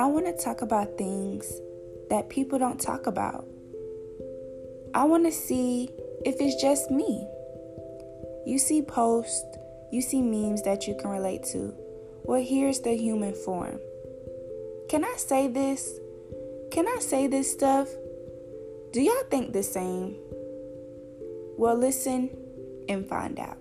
I want to talk about things that people don't talk about. I want to see if it's just me. You see posts, you see memes that you can relate to. Well, here's the human form. Can I say this? Can I say this stuff? Do y'all think the same? Well, listen and find out.